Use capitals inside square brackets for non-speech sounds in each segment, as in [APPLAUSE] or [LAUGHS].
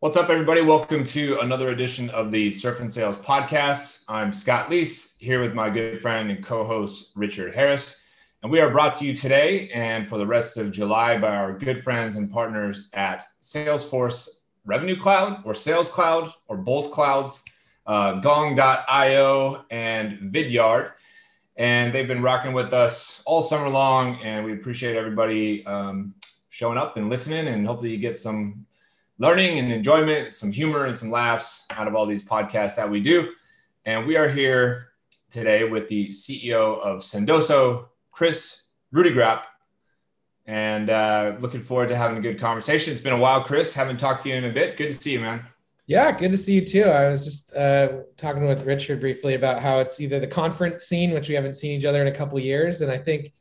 What's up, everybody? Welcome to another edition of the Surf and Sales Podcast. I'm Scott Leese here with my good friend and co host, Richard Harris. And we are brought to you today and for the rest of July by our good friends and partners at Salesforce Revenue Cloud or Sales Cloud or both clouds, uh, Gong.io and Vidyard. And they've been rocking with us all summer long. And we appreciate everybody um, showing up and listening. And hopefully, you get some learning and enjoyment, some humor and some laughs out of all these podcasts that we do. And we are here today with the CEO of Sendoso, Chris Rudeegraap. And uh, looking forward to having a good conversation. It's been a while, Chris. Haven't talked to you in a bit. Good to see you, man. Yeah, good to see you too. I was just uh, talking with Richard briefly about how it's either the conference scene, which we haven't seen each other in a couple years, and I think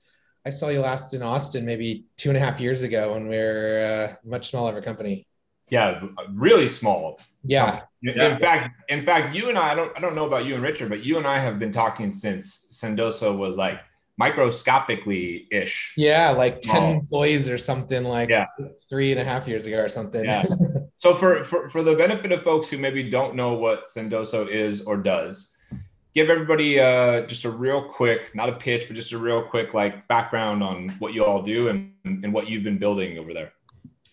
I saw you last in Austin maybe two and a half years ago when we were uh, much smaller of a company. Yeah, really small. Yeah. yeah. In fact, in fact, you and I, I don't, I don't know about you and Richard, but you and I have been talking since Sendoso was like microscopically ish. Yeah, like 10 oh. employees or something like yeah. three and a half years ago or something. Yeah. [LAUGHS] so for, for, for the benefit of folks who maybe don't know what Sendoso is or does, give everybody uh, just a real quick, not a pitch, but just a real quick like background on what you all do and, and what you've been building over there.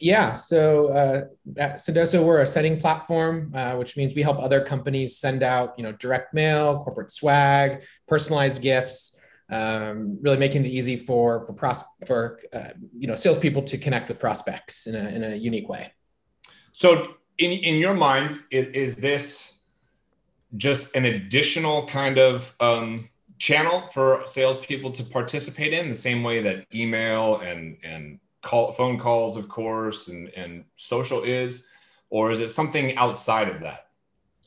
Yeah, so uh, at Sendoso, we're a sending platform, uh, which means we help other companies send out, you know, direct mail, corporate swag, personalized gifts, um, really making it easy for for pros- for uh, you know salespeople to connect with prospects in a in a unique way. So, in in your mind, is, is this just an additional kind of um, channel for salespeople to participate in, the same way that email and and call phone calls, of course, and and social is, or is it something outside of that?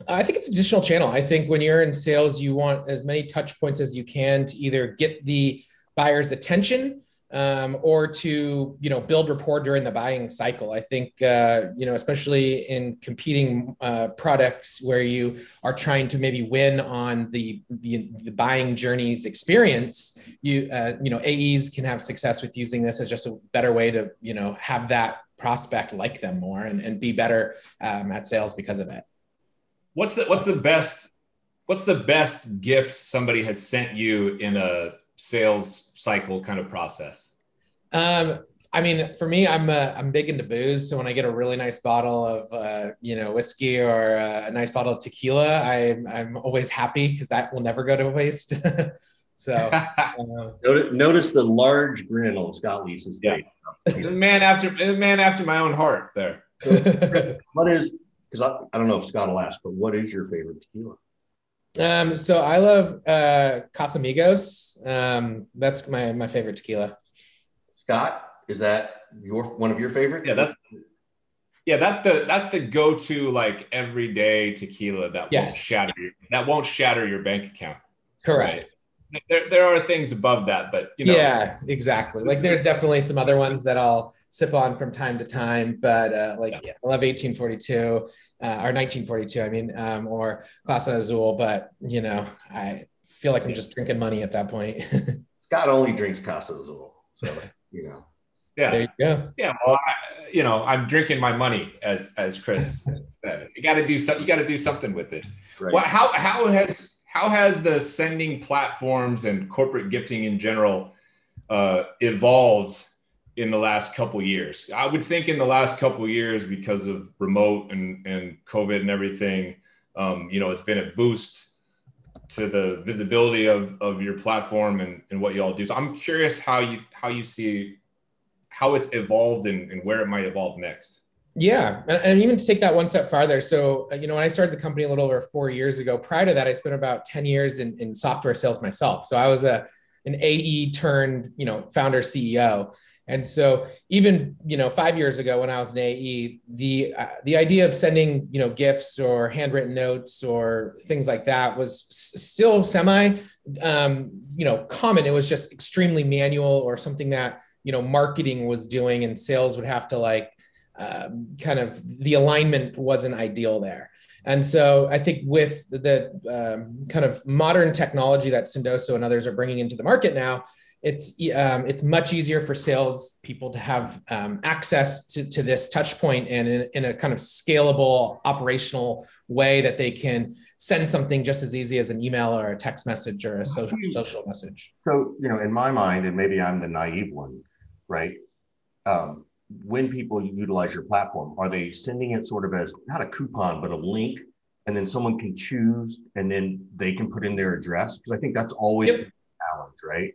I think it's additional channel. I think when you're in sales, you want as many touch points as you can to either get the buyer's attention um, or to you know build rapport during the buying cycle. I think uh, you know especially in competing uh, products where you are trying to maybe win on the the, the buying journey's experience. You uh, you know AEs can have success with using this as just a better way to you know have that prospect like them more and, and be better um, at sales because of it. What's the what's the best what's the best gift somebody has sent you in a sales cycle kind of process? Um, I mean, for me, I'm uh, I'm big into booze. So when I get a really nice bottle of uh, you know whiskey or uh, a nice bottle of tequila, I'm I'm always happy because that will never go to waste. [LAUGHS] so [LAUGHS] um, notice, notice, the large grin on Scott Leese's face. Yeah. man after man after my own heart. There. what is because I, I don't know if Scott will ask, but what is your favorite tequila? Um, so I love uh, Casamigos. Um, that's my my favorite tequila. Scott, is that your one of your favorites? Yeah, that's yeah, that's the that's the go-to like everyday tequila that yes. won't shatter your, that won't shatter your bank account. Correct. Right? There, there are things above that, but you know. Yeah, exactly. Like there's definitely some other ones that I'll sip on from time to time, but uh, like yeah. I love 1842 uh, or 1942, I mean, um, or Clase Azul, but you know, I feel like I'm just drinking money at that point. [LAUGHS] Scott only drinks Clase Azul, so you know. Yeah. There you go. Yeah. Well, I, you know, I'm drinking my money, as as Chris [LAUGHS] said. You got to do something. You got to do something with it. Right. Well, how how has how has the sending platforms and corporate gifting in general uh, evolved in the last couple years. I would think in the last couple years because of remote and, and COVID and everything, um, you know, it's been a boost to the visibility of, of your platform and, and what you all do. So I'm curious how you how you see how it's evolved and, and where it might evolve next. Yeah, and, and even to take that one step farther. So, uh, you know, when I started the company a little over four years ago, prior to that, I spent about 10 years in, in software sales myself. So I was a an AE turned, you know, founder CEO. And so even you know five years ago when I was an AE, the uh, the idea of sending you know gifts or handwritten notes or things like that was s- still semi um, you know common. It was just extremely manual or something that you know marketing was doing and sales would have to like um, kind of the alignment wasn't ideal there. And so I think with the um, kind of modern technology that Sendoso and others are bringing into the market now, it's um, it's much easier for sales people to have um, access to, to this touch point and in, in a kind of scalable operational way that they can send something just as easy as an email or a text message or a social social message. So you know, in my mind, and maybe I'm the naive one, right? Um, when people utilize your platform, are they sending it sort of as not a coupon, but a link, and then someone can choose, and then they can put in their address? Because I think that's always yep. a challenge, right?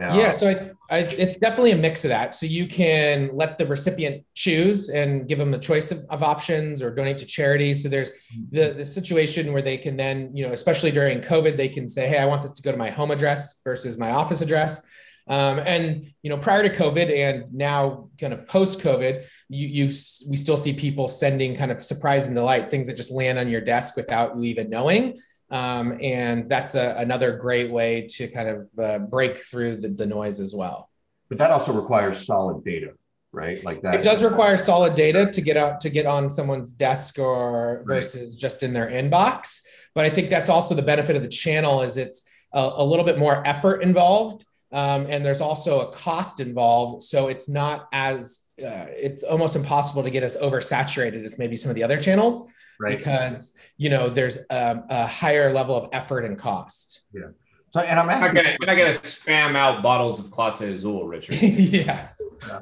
Yeah, so I, I, it's definitely a mix of that. So you can let the recipient choose and give them a choice of, of options or donate to charity. So there's the, the situation where they can then, you know, especially during COVID, they can say, hey, I want this to go to my home address versus my office address. Um, and you know, prior to COVID and now kind of post COVID, you, you we still see people sending kind of surprise and delight things that just land on your desk without you even knowing. Um, and that's a, another great way to kind of uh, break through the, the noise as well. But that also requires solid data, right? Like that. It does require solid data to get out to get on someone's desk or versus right. just in their inbox. But I think that's also the benefit of the channel is it's a, a little bit more effort involved um, and there's also a cost involved. So it's not as uh, it's almost impossible to get as oversaturated as maybe some of the other channels, right. because you know there's a, a, higher level of effort and cost. Yeah. So and I'm asking, you're not going to spam out bottles of Clase Azul, Richard. yeah. [LAUGHS] yeah.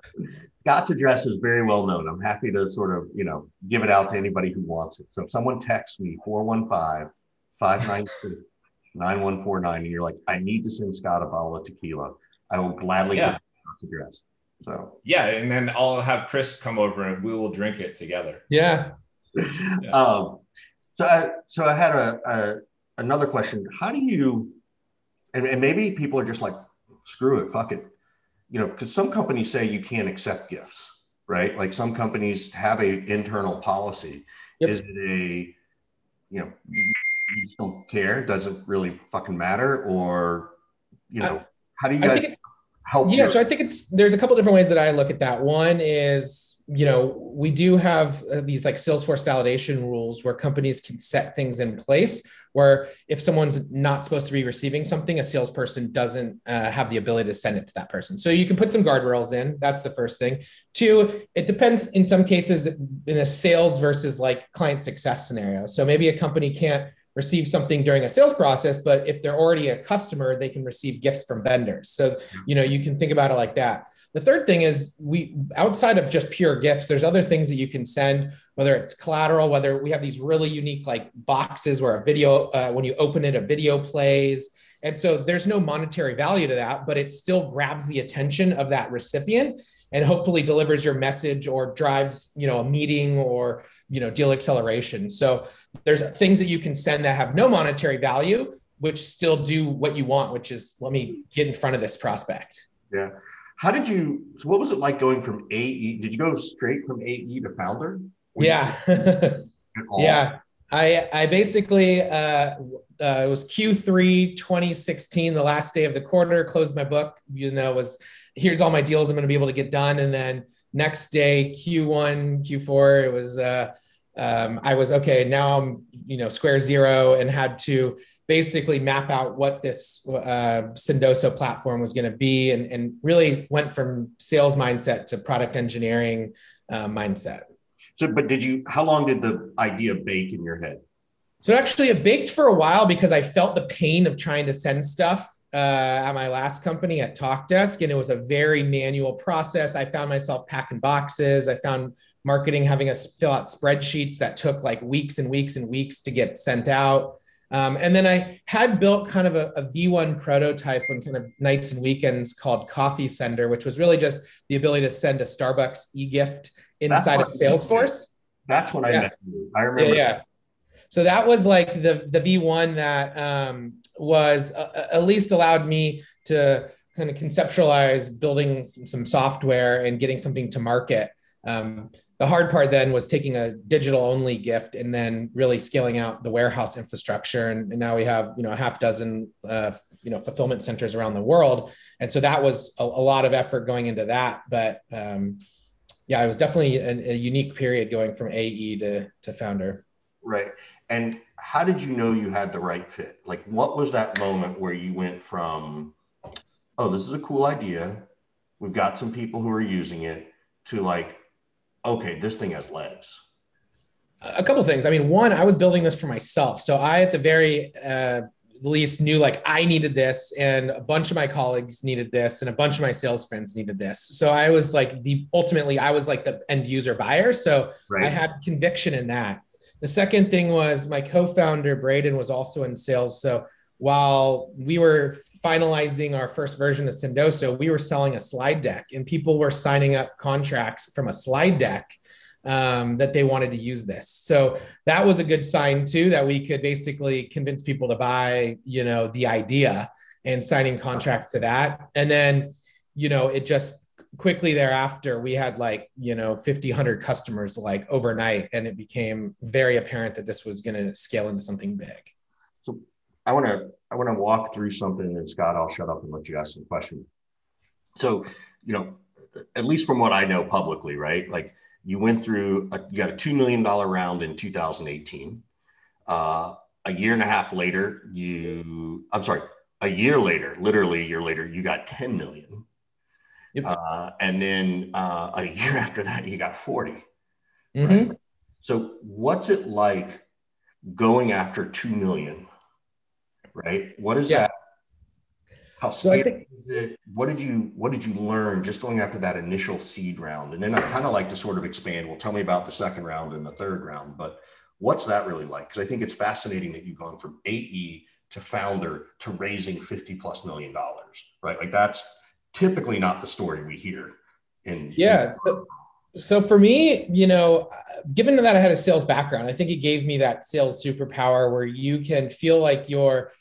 Scott's address is very well known. I'm happy to sort of, you know, give it out to anybody who wants it. So if someone texts me 415 596 9149 and you're like, I need to send Scott a bottle of tequila, I will gladly yeah. give Scott's address. So yeah, and then I'll have Chris come over and we will drink it together. Yeah. Yeah. Um, so I so I had a, a another question. How do you and, and maybe people are just like, screw it, fuck it. You know, because some companies say you can't accept gifts, right? Like some companies have a internal policy. Yep. Is it a, you know, you just don't care? Doesn't really fucking matter, or you know, I, how do you guys it, help? Yeah, your- so I think it's there's a couple different ways that I look at that. One is you know we do have uh, these like Salesforce validation rules where companies can set things in place where if someone's not supposed to be receiving something, a salesperson doesn't uh, have the ability to send it to that person. So you can put some guardrails in. That's the first thing. Two, it depends in some cases in a sales versus like client success scenario. So maybe a company can't receive something during a sales process but if they're already a customer they can receive gifts from vendors so you know you can think about it like that the third thing is we outside of just pure gifts there's other things that you can send whether it's collateral whether we have these really unique like boxes where a video uh, when you open it a video plays. And so there's no monetary value to that but it still grabs the attention of that recipient and hopefully delivers your message or drives you know a meeting or you know deal acceleration. So there's things that you can send that have no monetary value which still do what you want which is let me get in front of this prospect. Yeah how did you so what was it like going from ae did you go straight from ae to founder? Yeah. [LAUGHS] yeah. I i basically uh, uh, it was q3 2016 the last day of the quarter closed my book you know was here's all my deals i'm going to be able to get done. And then next day q1 q4 it was uh, um, I was okay. Now I'm, you know, square zero and had to basically map out what this uh, Sendoso platform was going to be, and, and really went from sales mindset to product engineering uh, mindset. So, but did you? How long did the idea bake in your head? So actually, it baked for a while because I felt the pain of trying to send stuff uh, at my last company at TalkDesk, and it was a very manual process. I found myself packing boxes. I found marketing having us fill out spreadsheets that took like weeks and weeks and weeks to get sent out. Um, and then I had built kind of a a V1 prototype on kind of nights and weekends called Coffee Sender, which was really just the ability to send a Starbucks e-gift inside of Salesforce. That's when I met you. I remember. Yeah, yeah. So that was like the the V1 that um, was uh, at least allowed me to kind of conceptualize building some, some software and getting something to market. Um, the hard part then was taking a digital only gift and then really scaling out the warehouse infrastructure. And, and now we have you know a half dozen uh, you know fulfillment centers around the world. And so that was a, a lot of effort going into that. But um, yeah it was definitely a, a unique period going from ae to, to founder. Right. And how did you know you had the right fit? Like what was that moment where you went from oh, this is a cool idea. We've got some people who are using it to like, okay, this thing has legs? A couple things. I mean, one, I was building this for myself. So I, at the very uh, least, knew like I needed this, and a bunch of my colleagues needed this, and a bunch of my sales friends needed this. So I was like the ultimately, I was like the end user buyer. So right. I had conviction in that. The second thing was my co-founder Braden was also in sales. So while we were finalizing our first version of Sendoso, we were selling a slide deck and people were signing up contracts from a slide deck um, that they wanted to use this. So that was a good sign too, that we could basically convince people to buy, you know, the idea and signing contracts to that. And then, you know, it just quickly thereafter, we had like, you know, 50, 100 customers like overnight. And it became very apparent that this was going to scale into something big. So I want to, I want to walk through something and Scott, I'll shut up and let you ask some questions. So, you know, at least from what I know publicly, right? Like you went through, a, you got a $2 million round in 2018. Uh, a year and a half later, you, I'm sorry, a year later, literally a year later, you got 10 million. Yep. Uh, and then uh, a year [LAUGHS] after that, you got 40. Mm-hmm. Right? So, what's it like going after 2 million? Right? What is yeah. that? How so I think, what did you what did you learn just going after that initial seed round? And then I kind of like to sort of expand. Well, tell me about the second round and the third round, but what's that really like? Because I think it's fascinating that you've gone from AE to founder to raising 50 plus million dollars, right? Like that's typically not the story we hear in yeah. In so, so for me, you know, given that I had a sales background, I think it gave me that sales superpower where you can feel like you're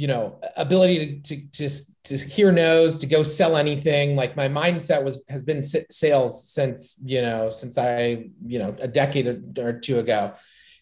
you know ability to, to to to hear no's to go sell anything. Like my mindset was has been sales since you know since i you know a decade or two ago.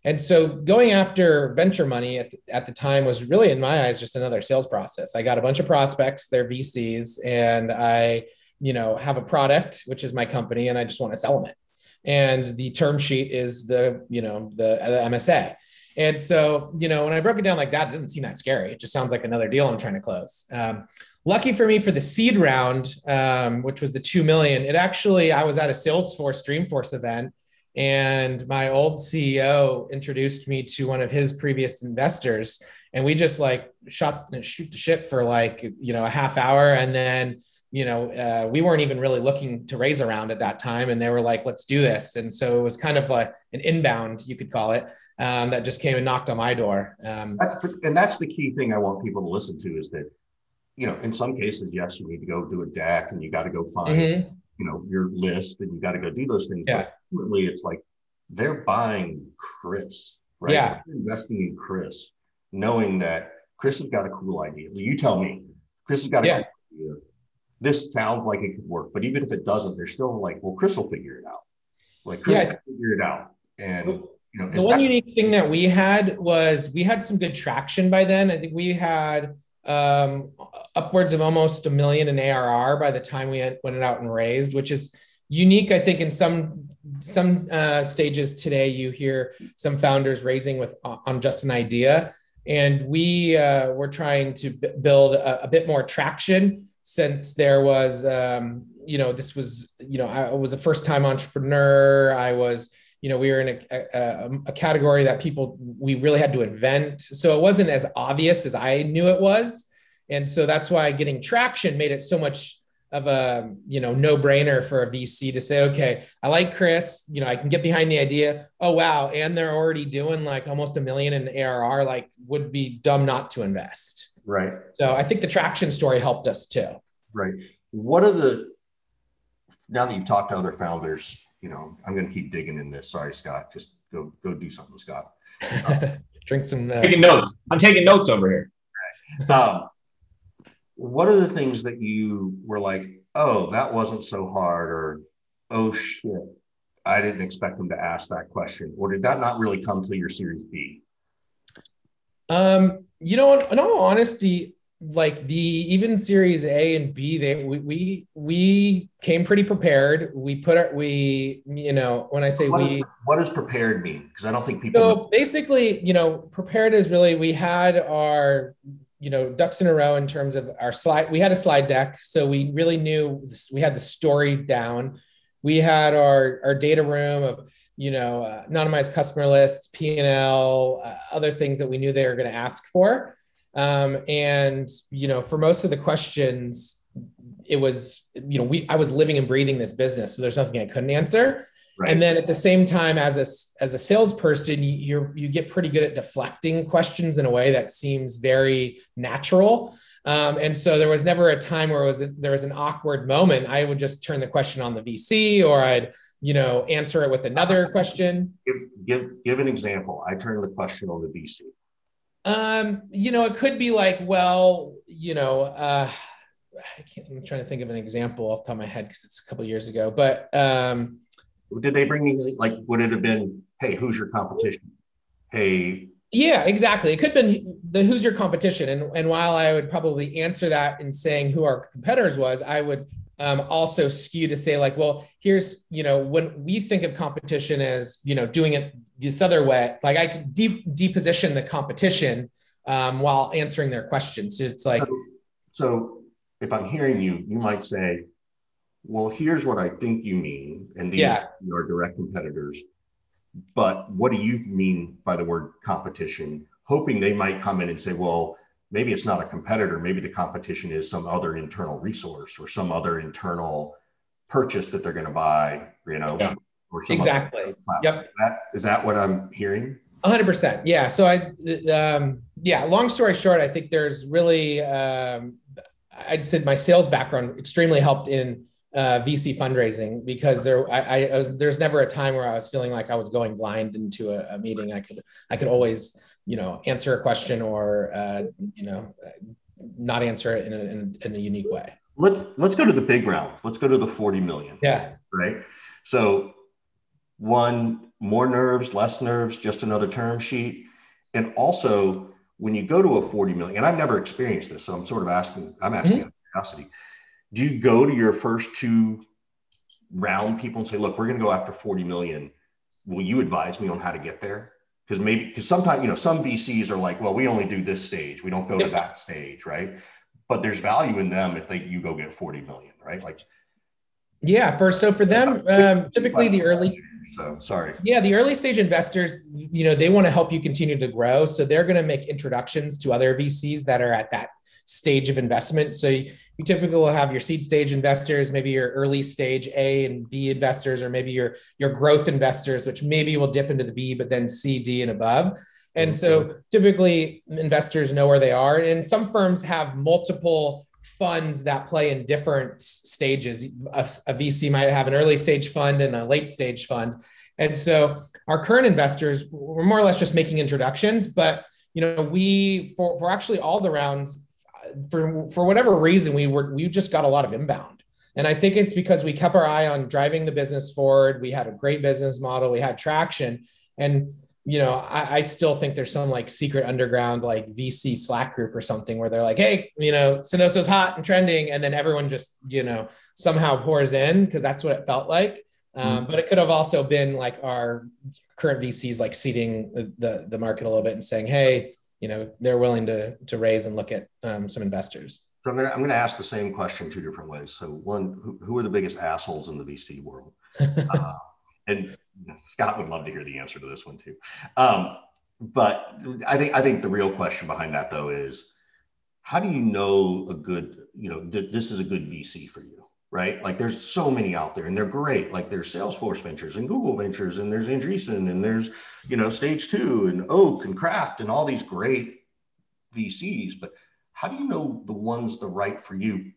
And so going after venture money at, at the time was really in my eyes just another sales process. I got a bunch of prospects they're vcs and i you know have a product which is my company and i just want to sell them it. And the term sheet is the you know the, the msa and so, you know, when I broke it down like that, it doesn't seem that scary. It just sounds like another deal I'm trying to close. Um, lucky for me for the seed round, um, which was the 2 million, it actually, I was at a Salesforce Dreamforce event and my old CEO introduced me to one of his previous investors. And we just like shot shoot the shit for like, you know, a half hour. And then you know, uh, we weren't even really looking to raise around at that time. And they were like, let's do this. And so it was kind of like an inbound, you could call it, um, that just came and knocked on my door. Um, that's, and that's the key thing I want people to listen to is that, you know, in some cases, yes, you need to go do a deck and you got to go find, mm-hmm. you know, your list and you got to go do those things. Yeah. But ultimately, it's like they're buying Chris, right? Yeah. They're investing in Chris, knowing that Chris has got a cool idea. You tell me, Chris has got a yeah. cool idea this sounds like it could work. But even if it doesn't, they're still like, well, Chris will figure it out. Like Chris yeah. figure it out. And you know, the one that- unique thing that we had was we had some good traction by then. I think we had um, upwards of almost a million in ARR by the time we went out and raised, which is unique. I think in some some uh, stages today, you hear some founders raising with on just an idea, and we uh, were trying to b- build a, a bit more traction since there was um, you know this was you know i was a first time entrepreneur. I was you know we were in a, a, a, category that people we really had to invent. So it wasn't as obvious as i knew it was. And so that's why getting traction made it so much of a you know no brainer for a vc to say okay i like chris. You know i can get behind the idea. Oh wow. And they're already doing like almost a million in arr like would be dumb not to invest Right. So I think the traction story helped us too. Right. What are the now that you've talked to other founders, you know, I'm going to keep digging in this. Sorry, Scott. Just go go do something, Scott. [LAUGHS] Drink some. Uh... Taking notes. I'm taking notes over here. Um, what are the things that you were like, oh, that wasn't so hard, or oh shit, I didn't expect them to ask that question, or did that not really come to your Series B? Um, you know, in all honesty, like the even series A and B, they we we, we came pretty prepared. We put our we you know when I say what we, is, what does prepared mean? Because I don't think people. So know. basically, you know, prepared is really we had our you know ducks in a row in terms of our slide we had a slide deck so we really knew we had the story down we had our our data room of you know uh, anonymized customer lists p&l uh, other things that we knew they were going to ask for um, and you know for most of the questions it was you know we i was living and breathing this business so there's nothing i couldn't answer Right. And then at the same time, as a as a salesperson, you you get pretty good at deflecting questions in a way that seems very natural. Um, and so there was never a time where it was there was an awkward moment. I would just turn the question on the VC, or I'd you know answer it with another question. Give give give an example. I turn the question on the VC. Um, you know, it could be like, well, you know, uh, I can't, I'm trying to think of an example off the top of my head because it's a couple years ago, but um, did they bring me like would it have been hey who's your competition hey yeah exactly it could have been the who's your competition and and while i would probably answer that in saying who our competitors was i would um, also skew to say like well here's you know when we think of competition as you know doing it this other way like i can deep deposition the competition um, while answering their questions so it's like so if i'm hearing you you might say well, here's what I think you mean, and these yeah. are direct competitors. But what do you mean by the word competition? Hoping they might come in and say, well, maybe it's not a competitor. Maybe the competition is some other internal resource or some other internal purchase that they're going to buy, you know, yeah. exactly. Yep. Is that, is that what I'm hearing? hundred percent. Yeah. So I, um, yeah, long story short, I think there's really, um, I'd said my sales background extremely helped in uh, VC fundraising because there I, I, was there's never a time where I was feeling like I was going blind into a, a meeting. I could I could always you know answer a question or uh, you know not answer it in a, in, in a unique way. Let's let's go to the big round. Let's go to the 40 million. Yeah. Right. So one more nerves, less nerves, just another term sheet, and also when you go to a 40 million, and I've never experienced this, so I'm sort of asking. I'm asking mm-hmm. curiosity do you go to your first two round people and say, look, we're going to go after 40 million. Will you advise me on how to get there? Because maybe, because sometimes, you know, some VCs are like, well, we only do this stage. We don't go to that stage. Right. But there's value in them if they, you go get 40 million, right? Like, yeah, for so for them, um, typically the early. So sorry. Yeah, the early stage investors, you know, they want to help you continue to grow, so they're going to make introductions to other VCs that are at that stage of investment. So you typically will have your seed stage investors, maybe your early stage A and B investors, or maybe your your growth investors, which maybe will dip into the B, but then C, D, and above. And so mm-hmm. typically investors know where they are. And some firms have multiple funds that play in different stages. A, a VC might have an early stage fund and a late stage fund. And so our current investors, we're more or less just making introductions, but you know, we for, for actually all the rounds, for for whatever reason we were we just got a lot of inbound. And i think it's because we kept our eye on driving the business forward. We had a great business model. We had traction. And you know I, I still think there's some like secret underground like vc slack group or something where they're like hey you know Sendoso's hot and trending. And then everyone just you know somehow pours in because that's what it felt like. Um, mm-hmm. but it could have also been like our current vcs like seeding the, the, the market a little bit and saying hey you know they're willing to to raise and look at um, some investors. So I'm gonna I'm gonna ask the same question two different ways. So one, who, who are the biggest assholes in the VC world? [LAUGHS] uh, and Scott would love to hear the answer to this one too. Um, but I think I think the real question behind that though is how do you know a good you know th- this is a good VC for you? Right? Like there's so many out there and they're great. Like there's Salesforce Ventures and Google Ventures and there's Andreessen and there's, you know, Stage Two and Oak and Craft and all these great VCs. But how do you know the one's the right for you?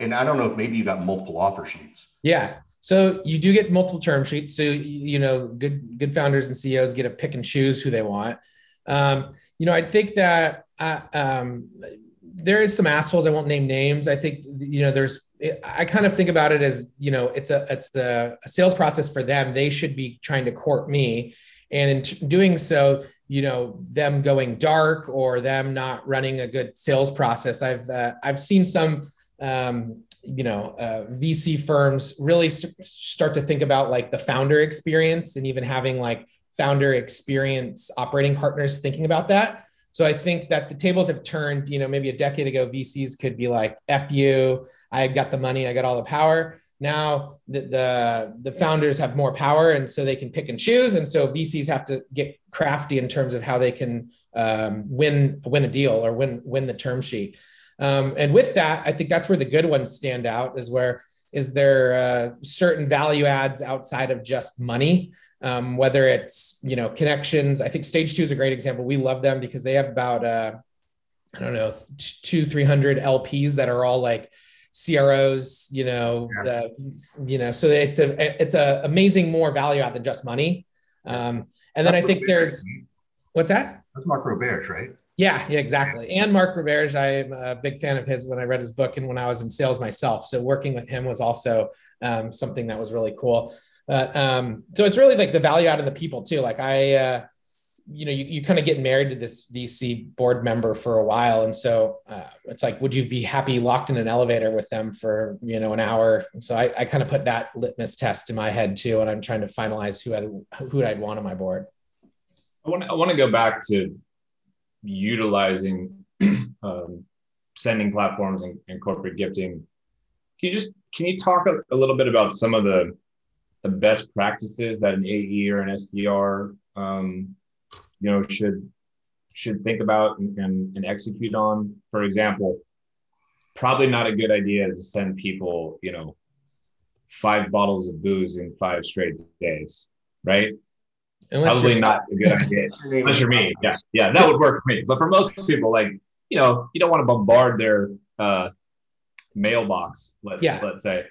And I don't know if maybe you got multiple offer sheets. Yeah. So you do get multiple term sheets. So you know, good good founders and CEOs get to pick and choose who they want. Um, you know, I think that uh, um, there is some assholes. I won't name names. I think you know there's. I kind of think about it as you know it's a it's a, a sales process for them. They should be trying to court me, and in t- doing so, you know them going dark or them not running a good sales process. I've uh, I've seen some um, you know uh, VC firms really st- start to think about like the founder experience and even having like founder experience operating partners thinking about that So I think that the tables have turned. You know, maybe a decade ago, VCs could be like, "F you, I got the money, I got all the power." Now the, the the founders have more power, and so they can pick and choose. And so VCs have to get crafty in terms of how they can um, win win a deal or win win the term sheet. Um, and with that, I think that's where the good ones stand out. Is where is there uh, certain value adds outside of just money? Um, whether it's you know connections. I think Stage Two is a great example. We love them because they have about uh, I don't know two three hundred LPs that are all like CROs. You know, yeah. the, you know, so it's a it's a amazing more value add than just money. Um, and then I think there's what's that? That's Mark Roberge, right? Yeah, yeah, exactly. And Mark Roberge, I'm a big fan of his when I read his book and when I was in sales myself. So working with him was also um, something that was really cool. But um, so it's really like the value out of the people too. Like I, uh, you know, you, you kind of get married to this VC board member for a while. And so uh, it's like, would you be happy locked in an elevator with them for, you know, an hour? So I, I kind of put that litmus test in my head too. And I'm trying to finalize who I'd, who I'd want on my board. I want I want to go back to utilizing [CLEARS THROAT] um, sending platforms and, and, corporate gifting. Can you just can you talk a, a, little bit about some of the the best practices that an AE or an SDR um, you know should should think about and, and, and execute on? For example, probably not a good idea to send people you know five bottles of booze in five straight days, right? Unless Probably not a good idea. [LAUGHS] Unless you're me. Yeah. Yeah. That would work for me. But for most people, like, you know, you don't want to bombard their uh, mailbox, let, yeah. let's say.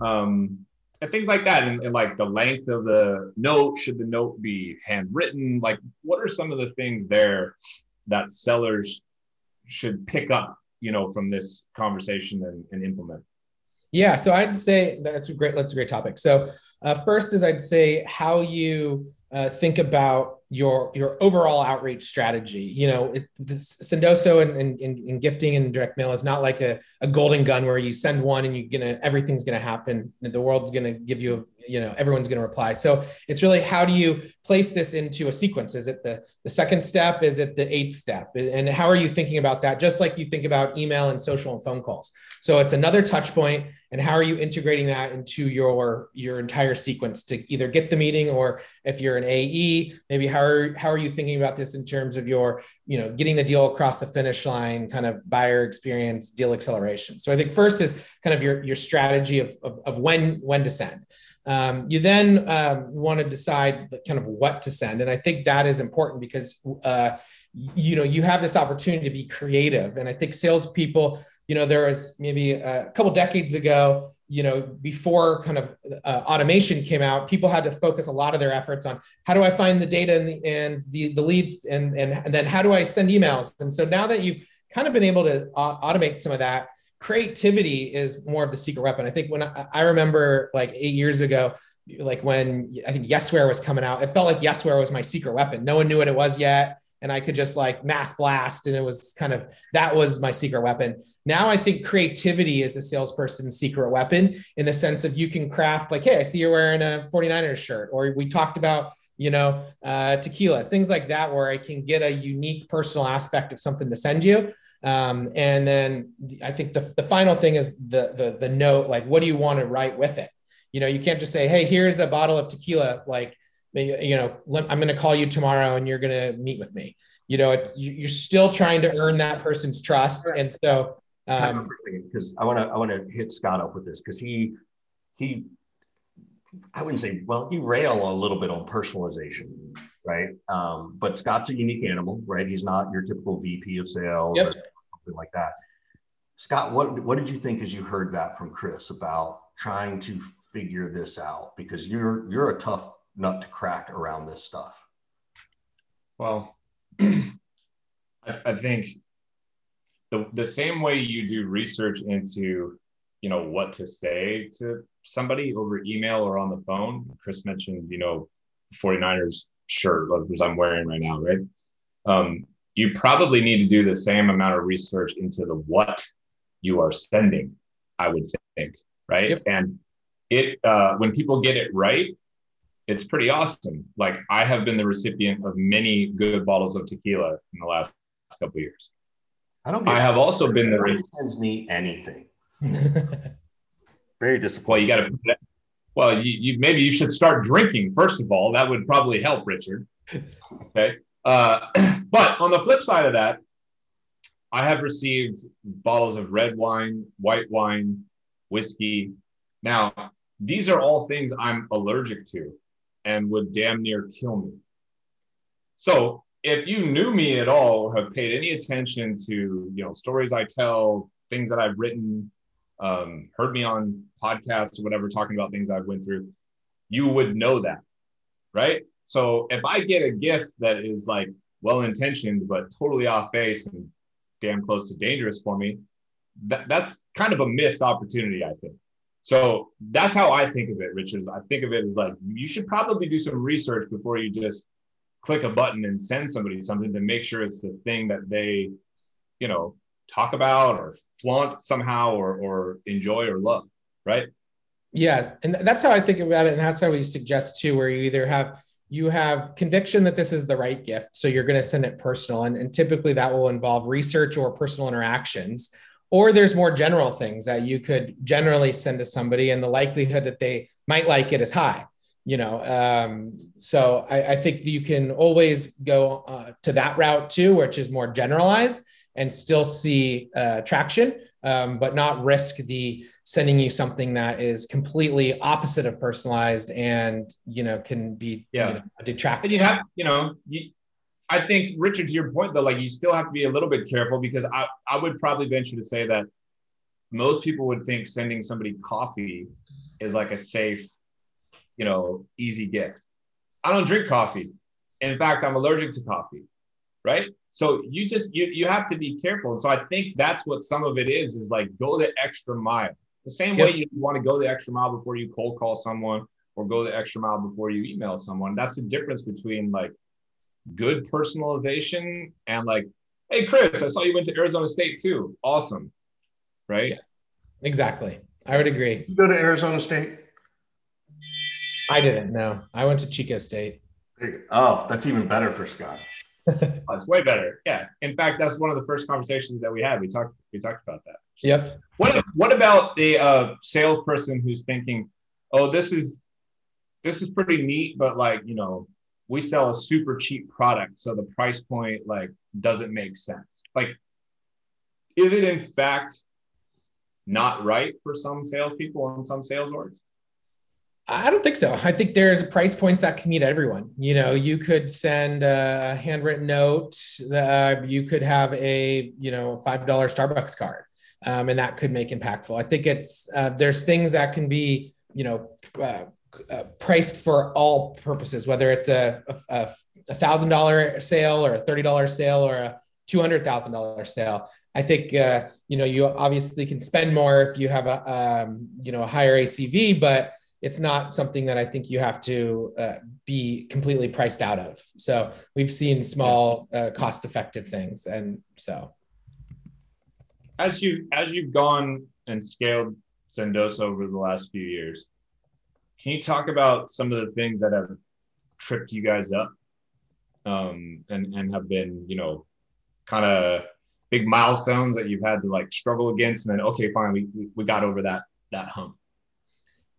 Um, and things like that. And, and, like the length of the note, should the note be handwritten? Like, what are some of the things there that sellers should pick up, you know, from this conversation and, and implement? Yeah. So I'd say that's a great, that's a great topic. So uh, first is I'd say how you uh, think about your your overall outreach strategy. You know, it, this Sendoso and, and, and, gifting and direct mail is not like a, a golden gun where you send one and you're gonna everything's gonna happen. The world's gonna give you, you know, everyone's gonna reply. So it's really how do you place this into a sequence? Is it the the second step? Is it the eighth step? And how are you thinking about that? Just like you think about email and social and phone calls. So it's another touch point, and how are you integrating that into your your entire sequence to either get the meeting or if you're an AE, maybe how are how are you thinking about this in terms of your you know getting the deal across the finish line, kind of buyer experience, deal acceleration. So I think first is kind of your your strategy of of, of when when to send. Um, you then um, want to decide kind of what to send, and I think that is important because uh, you know you have this opportunity to be creative, and I think salespeople you know there was maybe a couple decades ago you know before kind of uh, automation came out people had to focus a lot of their efforts on how do i find the data and the, and the, the leads and, and, and then how do i send emails? And so now that you've kind of been able to automate some of that creativity is more of the secret weapon i think when i, I remember like eight years ago like when i think yesware was coming out it felt like yesware was my secret weapon no one knew what it was yet and I could just like mass blast. And it was kind of that was my secret weapon. Now I think creativity is a salesperson's secret weapon in the sense of you can craft like, hey, I see you're wearing a 49ers shirt, or we talked about, you know, uh, tequila, things like that, where I can get a unique personal aspect of something to send you. Um, and then I think the, the final thing is the, the the note, like, what do you want to write with it? You know, you can't just say, hey, here's a bottle of tequila, like you know, I'm going to call you tomorrow and you're going to meet with me. You know, it's you're still trying to earn that person's trust, and so because um, I want to I want to hit Scott up with this because he he I wouldn't say well he rail a little bit on personalization, right? Um, but Scott's a unique animal, right? He's not your typical VP of sales yep. or something like that. Scott, what what did you think as you heard that from Chris about trying to figure this out? Because you're you're a tough nut to crack around this stuff? Well, [CLEARS THROAT] I, I think the, the same way you do research into you know what to say to somebody over email or on the phone chris mentioned you know 49ers shirt which i'm wearing right now right um, you probably need to do the same amount of research into the what you are sending i would think right yep. and it uh, when people get it right it's pretty awesome. Like I have been the recipient of many good bottles of tequila in the last couple years. I don't. I have also been the Nobody sends me anything. [LAUGHS] Very disappointing. well. You got to. Well, you, you maybe you should start drinking first of all. That would probably help, Richard. Okay. Uh, [CLEARS THROAT] but on the flip side of that, I have received bottles of red wine, white wine, whiskey. Now, these are all things I'm allergic to and would damn near kill me. So, if you knew me at all, have paid any attention to you know stories I tell, things that I've written, um, heard me on podcasts or whatever, talking about things I've went through, you would know that, right? So if I get a gift that is like well intentioned but totally off base and damn close to dangerous for me, that, that's kind of a missed opportunity, I think. So that's how I think of it, Richard. I think of it as like you should probably do some research before you just click a button and send somebody something to make sure it's the thing that they, you know, talk about or flaunt somehow or, or enjoy or love, right? Yeah. And that's how I think about it. And that's how we suggest too, where you either have you have conviction that this is the right gift. So you're going to send it personal. And, and typically that will involve research or personal interactions. Or there's more general things that you could generally send to somebody, and the likelihood that they might like it is high you know um, so I, I, think you can always go uh, to that route too which is more generalized and still see uh, traction, um, but not risk the sending you something that is completely opposite of personalized and you know can be yeah you know. And you have you know you, I think Richard, to your point though, like you still have to be a little bit careful because I I would probably venture to say that most people would think sending somebody coffee is like a safe, you know, easy gift. I don't drink coffee. In fact, I'm allergic to coffee, right? So you just you you have to be careful. And so I think that's what some of it is, is like go the extra mile. The same yep. way you want to go the extra mile before you cold call someone or go the extra mile before you email someone. That's the difference between like good personalization and like, hey Chris, I saw you went to Arizona State too. Awesome. Right? Yeah, exactly. I would agree. You go to Arizona State? I didn't, no. I went to Chico State. Oh, that's even better for Scott [LAUGHS] it's way better. Yeah. In fact, that's one of the first conversations that we had. We talked we talked about that. Yep. What what about the uh, salesperson who's thinking, oh, this is this is pretty neat, but like, you know, we sell a super cheap product, so the price point like doesn't make sense. Like, is it in fact not right for some salespeople and some sales orgs? I don't think so. I think there's price points that can meet everyone. You know, you could send a handwritten note. Uh, you could have a you know five dollar Starbucks card, um, and that could make impactful. I think it's uh, there's things that can be you know uh, uh priced for all purposes, whether it's a a thousand dollar sale or a thirty dollar sale or a two hundred thousand dollar sale. I think uh, you know you obviously can spend more if you have a um, you know a higher ACV, but it's not something that I think you have to uh, be completely priced out of. So we've seen small, uh, cost-effective things, and so as you as you've gone and scaled Sendoso over the last few years, can you talk about some of the things that have tripped you guys up, um, and and have been you know kind of big milestones that you've had to like struggle against, and then okay, fine, we we got over that that hump.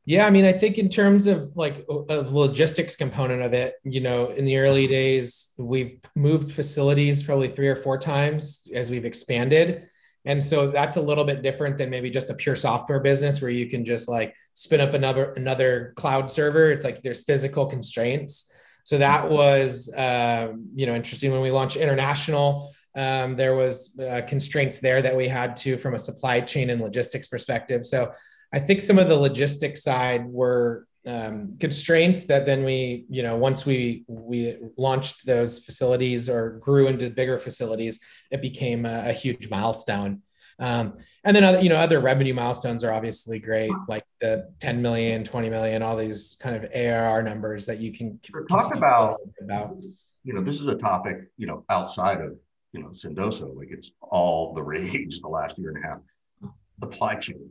Yeah, I mean, I think in terms of like a logistics component of it, you know, in the early days, we've moved facilities probably three or four times as we've expanded. And so that's a little bit different than maybe just a pure software business where you can just like spin up another another cloud server. It's like there's physical constraints. So that was um, you know interesting when we launched international. Um, there was uh, constraints there that we had to from a supply chain and logistics perspective. So I think some of the logistics side were um, constraints that then we, you know, once we we launched those facilities or grew into bigger facilities, it became a, a huge milestone. Um, and then other, you know, other revenue milestones are obviously great, like the 10 million, 20 million, all these kind of ARR numbers that you can talk about. About you know, this is a topic you know outside of you know Sendoso, like it's all the rage the last year and a half. Supply chain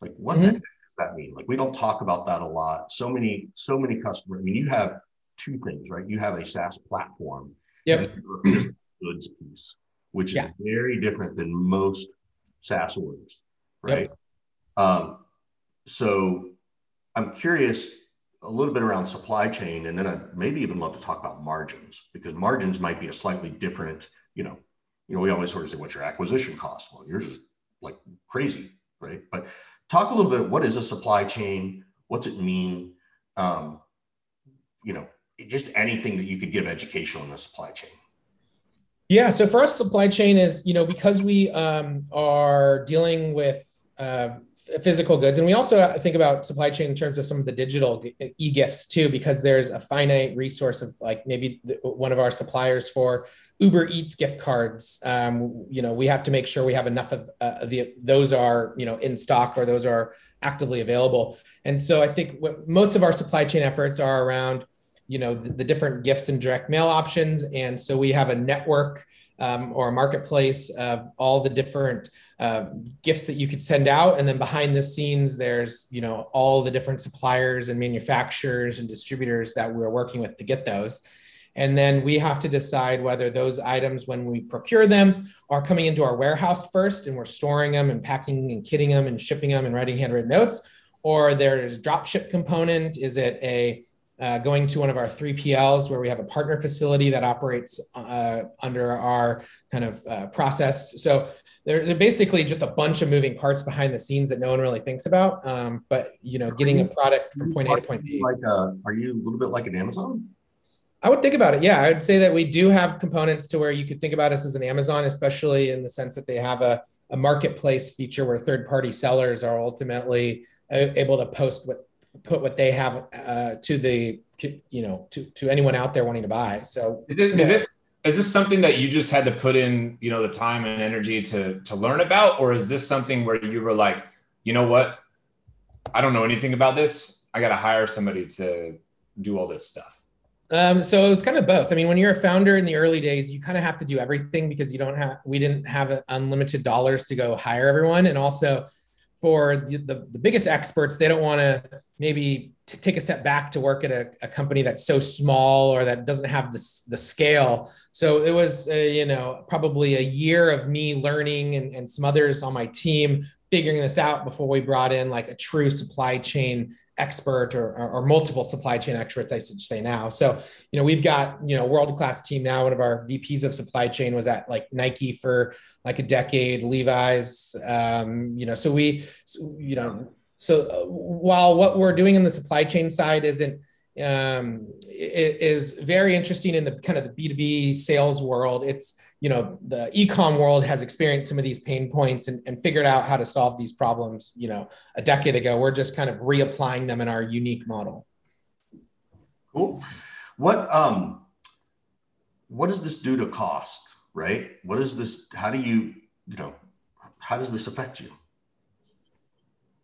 like, what mm-hmm. does that mean? Like, we don't talk about that a lot. So many, so many customers. I mean, you have two things, right? You have a SaaS platform. Yep. goods piece, which Yeah. is very different than most SaaS orders, right? Yep. Um, so I'm curious a little bit around supply chain, and then I'd maybe even love to talk about margins because margins might be a slightly different, you know, you know, we always sort of say, what's your acquisition cost? Well, yours is like crazy, right? But talk a little bit, what is a supply chain? What's it mean? Um, you know, just anything that you could give education on the supply chain. Yeah. So for us, supply chain is, you know, because we um, are dealing with uh, physical goods, and we also think about supply chain in terms of some of the digital e-gifts too, because there's a finite resource of like maybe one of our suppliers for Uber Eats gift cards. Um, you know, we have to make sure we have enough of uh, the those are you know in stock or those are actively available. And so I think what most of our supply chain efforts are around you know the, the, different gifts and direct mail options and so we have a network um, or a marketplace of all the different uh, gifts that you could send out and then behind the scenes there's you know all the different suppliers and manufacturers and distributors that we're working with to get those and then we have to decide whether those items when we procure them are coming into our warehouse first and we're storing them and packing and kitting them and shipping them and writing handwritten notes or there's a drop ship component is it a uh, going to one of our 3PLs where we have a partner facility that operates uh, under our kind of uh, process. So they're, they're basically just a bunch of moving parts behind the scenes that no one really thinks about. Um, but you know, getting a product from point A to point B. Like, uh, are you a little bit like an Amazon? I would think about it. Yeah, I would say that we do have components to where you could think about us as an Amazon, especially in the sense that they have a, a marketplace feature where third-party sellers are ultimately uh, able to post what put what they have uh, to the you know to to anyone out there wanting to buy. So is, is this is this something that you just had to put in you know the time and energy to to learn about, or is this something where you were like, you know what, I don't know anything about this. I got to hire somebody to do all this stuff. Um, so it was kind of both. I mean, when you're a founder in the early days, you kind of have to do everything because you don't have, we didn't have unlimited dollars to go hire everyone. And also for the, the, the biggest experts, they don't want to maybe t- take a step back to work at a, a, company that's so small or that doesn't have the, the scale. So it was, uh, you know, probably a year of me learning and, and some others on my team figuring this out before we brought in like a true supply chain expert or, or, or, multiple supply chain experts, I should say now. So, you know, we've got, you know, world-class team now. One of our VPs of supply chain was at like Nike for like a decade, Levi's, um, you know, so we, you know, so uh, while what we're doing in the supply chain side isn't, um, is very interesting in the kind of the B2B sales world, it's, you know the ecom world has experienced some of these pain points and, and figured out how to solve these problems you know a decade ago. We're just kind of reapplying them in our unique model. Cool. What um what does this do to cost right? What is this how do you you know how does this affect you?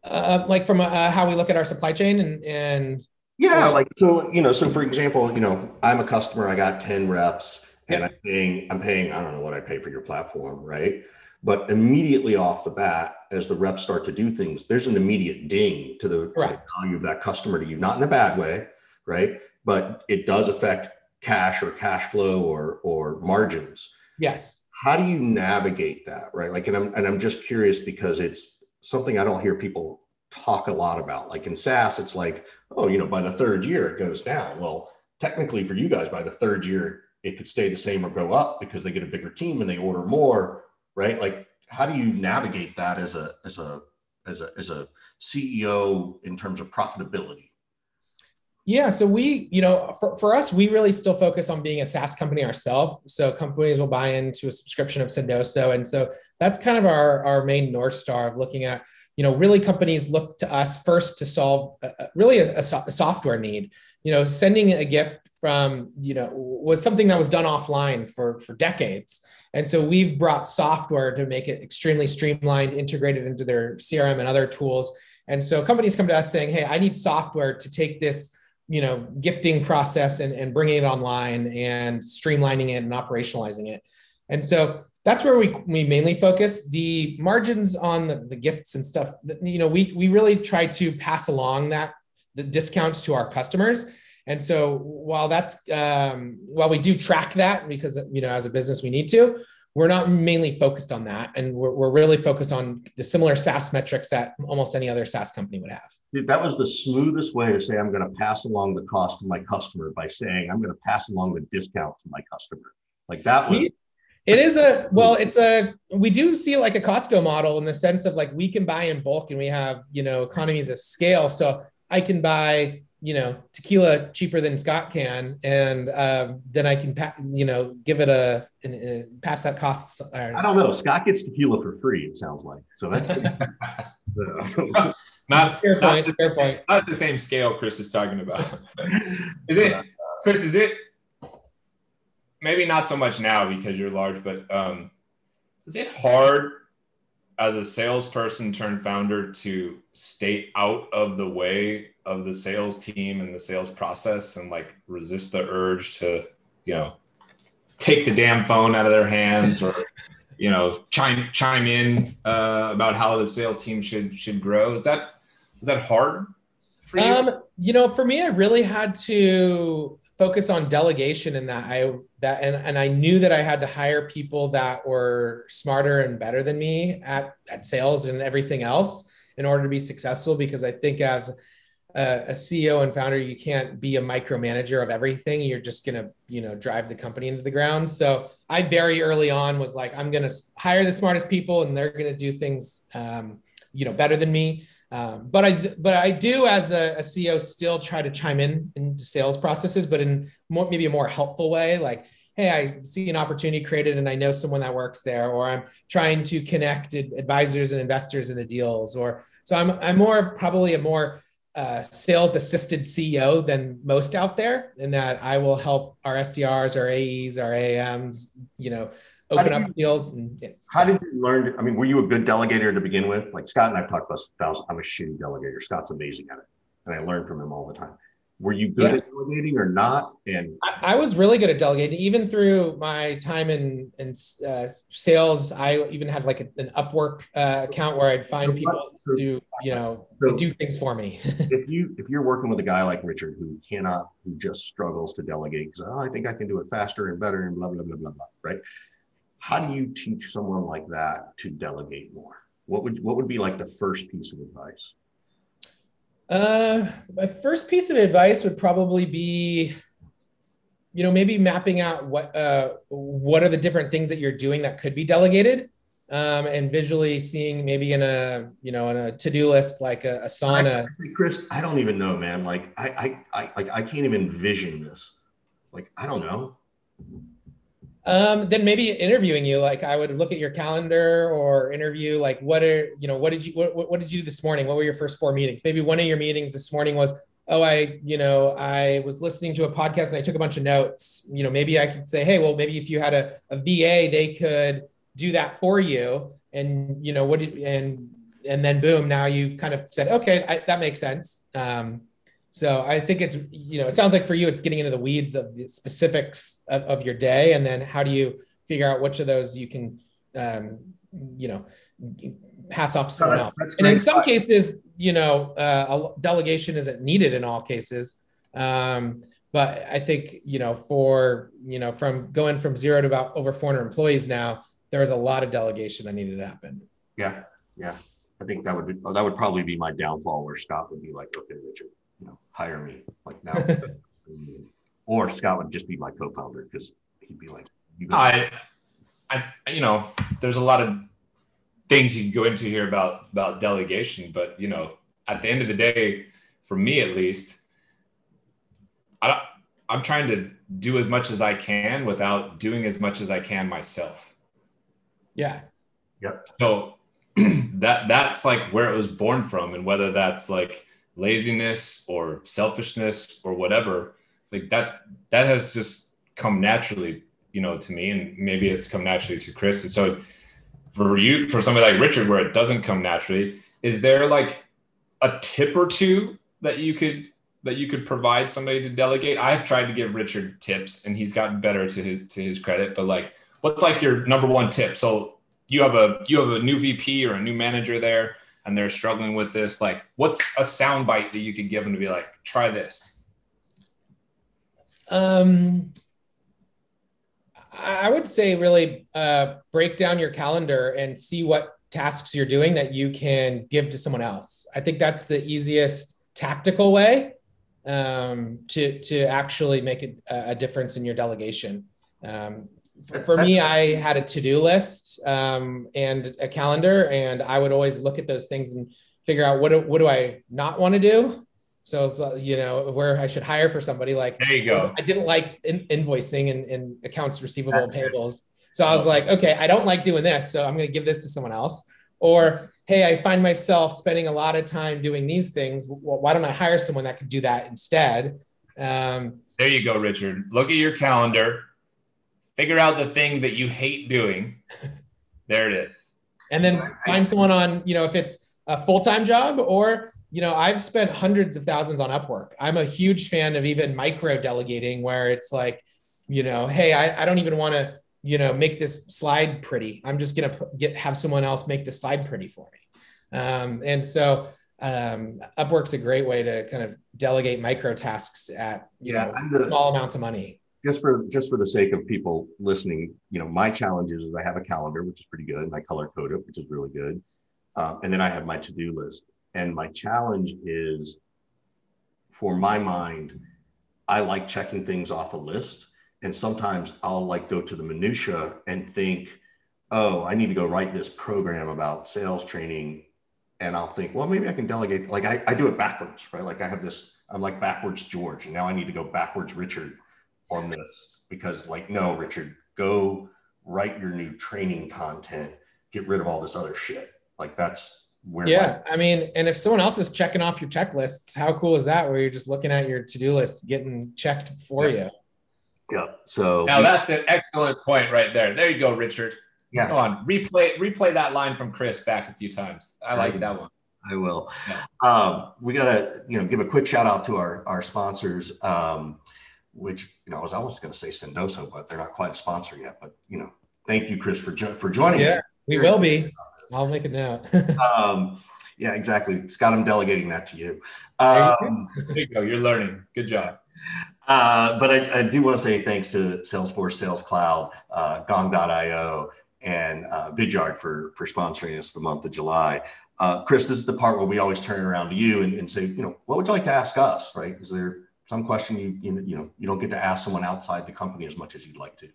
Uh, like from uh, how we look at our supply chain and and yeah like so you know so for example you know i'm a customer i got 10 reps and I'm paying, I'm paying, I don't know what I pay for your platform, right? But immediately off the bat, as the reps start to do things, there's an immediate ding to the, to the value of that customer to you, not in a bad way, right? But it does affect cash or cash flow or or margins. Yes. How do you navigate that, right? Like, and I'm and I'm just curious because it's something I don't hear people talk a lot about. Like in SaaS, it's like, oh, you know, by the third year it goes down. Well, technically for you guys, by the third year it could stay the same or go up because they get a bigger team and they order more, right? Like, how do you navigate that as a as a as a as a CEO in terms of profitability? Yeah, so we, you know, for, for us, we really still focus on being a SaaS company ourselves. So companies will buy into a subscription of Sendoso. And so that's kind of our, our main North Star of looking at, you know, really companies look to us first to solve a, really a, a, so- a software need. You know, sending a gift from you know was something that was done offline for for decades. And so we've brought software to make it extremely streamlined integrated into their crm and other tools. And so companies come to us saying hey i need software to take this you know gifting process and, and bringing it online and streamlining it and operationalizing it. And so that's where we, we mainly focus the margins on the, the gifts and stuff you know we, we really try to pass along that the discounts to our customers and so while that's um, while we do track that because you know as a business we need to, we're not mainly focused on that. And we're, we're really focused on the similar SaaS metrics that almost any other SaaS company would have. Dude, that was the smoothest way to say I'm going to pass along the cost to my customer by saying I'm going to pass along the discount to my customer. Like that was. It is a well, it's a we do see like a Costco model in the sense of like we can buy in bulk and we have you know economies of scale. So I can buy you know tequila cheaper than Scott can, and um, then I can pa- you know give it a, a uh, pass that cost. Uh, I don't know. Scott gets tequila for free. It sounds like so. That's [LAUGHS] uh, [LAUGHS] not fair point. Not fair point. Not the same scale Chris is talking about. [LAUGHS] is it, Chris? Is it maybe not so much now because you're large, but um, is it hard as a salesperson turned founder to stay out of the way of the sales team and the sales process and like resist the urge to, you know, take the damn phone out of their hands or, you know, chime chime in uh, about how the sales team should should grow. Is that is that hard for you? Um, you know, for me, I really had to focus on delegation in that I that and, and I knew that I had to hire people that were smarter and better than me at, at sales and everything else in order to be successful because I think as a, a CEO and founder, you can't be a micromanager of everything. You're just gonna, you know, drive the company into the ground. So I very early on was like, I'm gonna hire the smartest people, and they're gonna do things, um, you know, better than me. Um, but I, but I do as a, a, CEO still try to chime in into sales processes, but in more, maybe a more helpful way. Like, hey, I see an opportunity created, and I know someone that works there, or I'm trying to connect advisors and investors in the deals, or so I'm I'm more probably a more uh, sales assisted CEO than most out there, in that I will help our SDRs, our AEs, our AMs, you know, open up you, deals. And, yeah, how did you learn? I mean, were you a good delegator to begin with? Like Scott and I've talked about, I'm a shitty delegator. Scott's amazing at it, and I learn from him all the time were you good yeah. at delegating or not? And I, I, was really good at delegating, even through my time in in uh, sales. I even had like a, an Upwork uh, account where I'd find so people so, to you know so do things for me. [LAUGHS] if you if you're working with a guy like Richard who cannot, who just struggles to delegate because oh, I think I can do it faster and better and blah blah blah blah blah, right? How do you teach someone like that to delegate more? What would what would be like the first piece of advice? Uh, my first piece of advice would probably be, you know, maybe mapping out what uh, what are the different things that you're doing that could be delegated, um, and visually seeing maybe in a you know in a to do list like a, Asana. I, Chris, I don't even know, man. Like I I I like I can't even envision this. Like I don't know um, then maybe interviewing you like i would look at your calendar or interview like what are you know what did you what, what did you do this morning? What were your first four meetings? Maybe one of your meetings this morning was oh i you know i was listening to a podcast and i took a bunch of notes. You know maybe i could say hey well maybe if you had a, a va they could do that for you. And you know what did and and then boom now you've kind of said okay I, that makes sense. Um, so I think it's, you know, it sounds like for you, it's getting into the weeds of the specifics of, of your day. And then how do you figure out which of those you can, um, you know, pass off to someone else. And in some cases, you know, uh, a delegation isn't needed in all cases. Um, but I think, you know, for, you know, from going from zero to about over 400 employees now, there was a lot of delegation that needed to happen. Yeah. Yeah. I think that would be, that would probably be my downfall where Scott would be like, okay, Richard, hire me like now. [LAUGHS] or Scott would just be my co-founder because he'd be like, you I, I, you know, there's a lot of things you can go into here about about delegation, but you know, at the end of the day, for me at least, I don't, I'm trying to do as much as I can without doing as much as I can myself. Yeah. Yep. So [CLEARS THROAT] that that's like where it was born from, and whether that's like laziness or selfishness or whatever like that that has just come naturally you know to me and maybe it's come naturally to chris. And so for you for somebody like richard where it doesn't come naturally is there like a tip or two that you could that you could provide somebody to delegate? I've tried to give richard tips and he's gotten better to his to his credit but like what's like your number one tip? So you have a you have a new vp or a new manager there and they're struggling with this, like what's a sound bite that you could give them to be like, try this? Um, I would say really uh, break down your calendar and see what tasks you're doing that you can give to someone else. I think that's the easiest tactical way um, to to actually make a, a, difference in your delegation. Um, for me, I had a to-do list um, and a calendar, and I would always look at those things and figure out what do, what do I not want to do. So, you know, where I should hire for somebody like there you go. I didn't like in, invoicing and, and, accounts receivable That's and payables. It. So I was like, okay, I don't like doing this, so I'm going to give this to someone else. Or hey, I find myself spending a lot of time doing these things. Why don't I hire someone that could do that instead? Um, there you go, Richard. Look at your calendar figure out the thing that you hate doing. [LAUGHS] There it is. And then find someone on, you know, if it's a full time job or, you know, I've spent hundreds of thousands on Upwork. I'm a huge fan of even micro delegating where it's like, you know, hey, I, I don't even want to, you know, make this slide pretty. I'm just going to get have someone else make the slide pretty for me. Um, and so um, Upwork's a great way to kind of delegate micro tasks at you yeah, know the, small amounts of money just for just for the sake of people listening, you know, my challenge is, I have a calendar, which is pretty good, and I color code it, which is really good, um, and then I have my to do list. And my challenge is, for my mind, I like checking things off a list, and sometimes I'll like go to the minutia and think, oh, I need to go write this program about sales training, and I'll think, well, maybe I can delegate. Like I, I do it backwards, right? Like I have this, I'm like backwards George, and now I need to go backwards Richard on this because like no richard go write your new training content get rid of all this other shit like that's where yeah my- i mean and if someone else is checking off your checklists how cool is that where you're just looking at your to-do list getting checked for yeah. you yeah so now that's an excellent point right there there you go richard yeah come on replay replay that line from chris back a few times i like that one I will. Yeah. Um, we got to, you know, give a quick shout out to our our sponsors. Um, which you know I was almost going to say Sendoso, but they're not quite a sponsor yet. But you know, thank you, Chris, for jo- for joining yeah, us. we will be. I'll make it now. [LAUGHS] um, yeah, exactly. Scott, I'm delegating that to you. Um, there you go. You're learning. Good job. Uh, but I, I, do want to say thanks to Salesforce Sales Cloud, uh, Gong.io, and uh, Vidyard for for sponsoring us the month of July. Uh, Chris, this is the part where we always turn it around to you and, and say, you know, what would you like to ask us? Right? Is there some question you, you know you don't get to ask someone outside the company as much as you'd like to.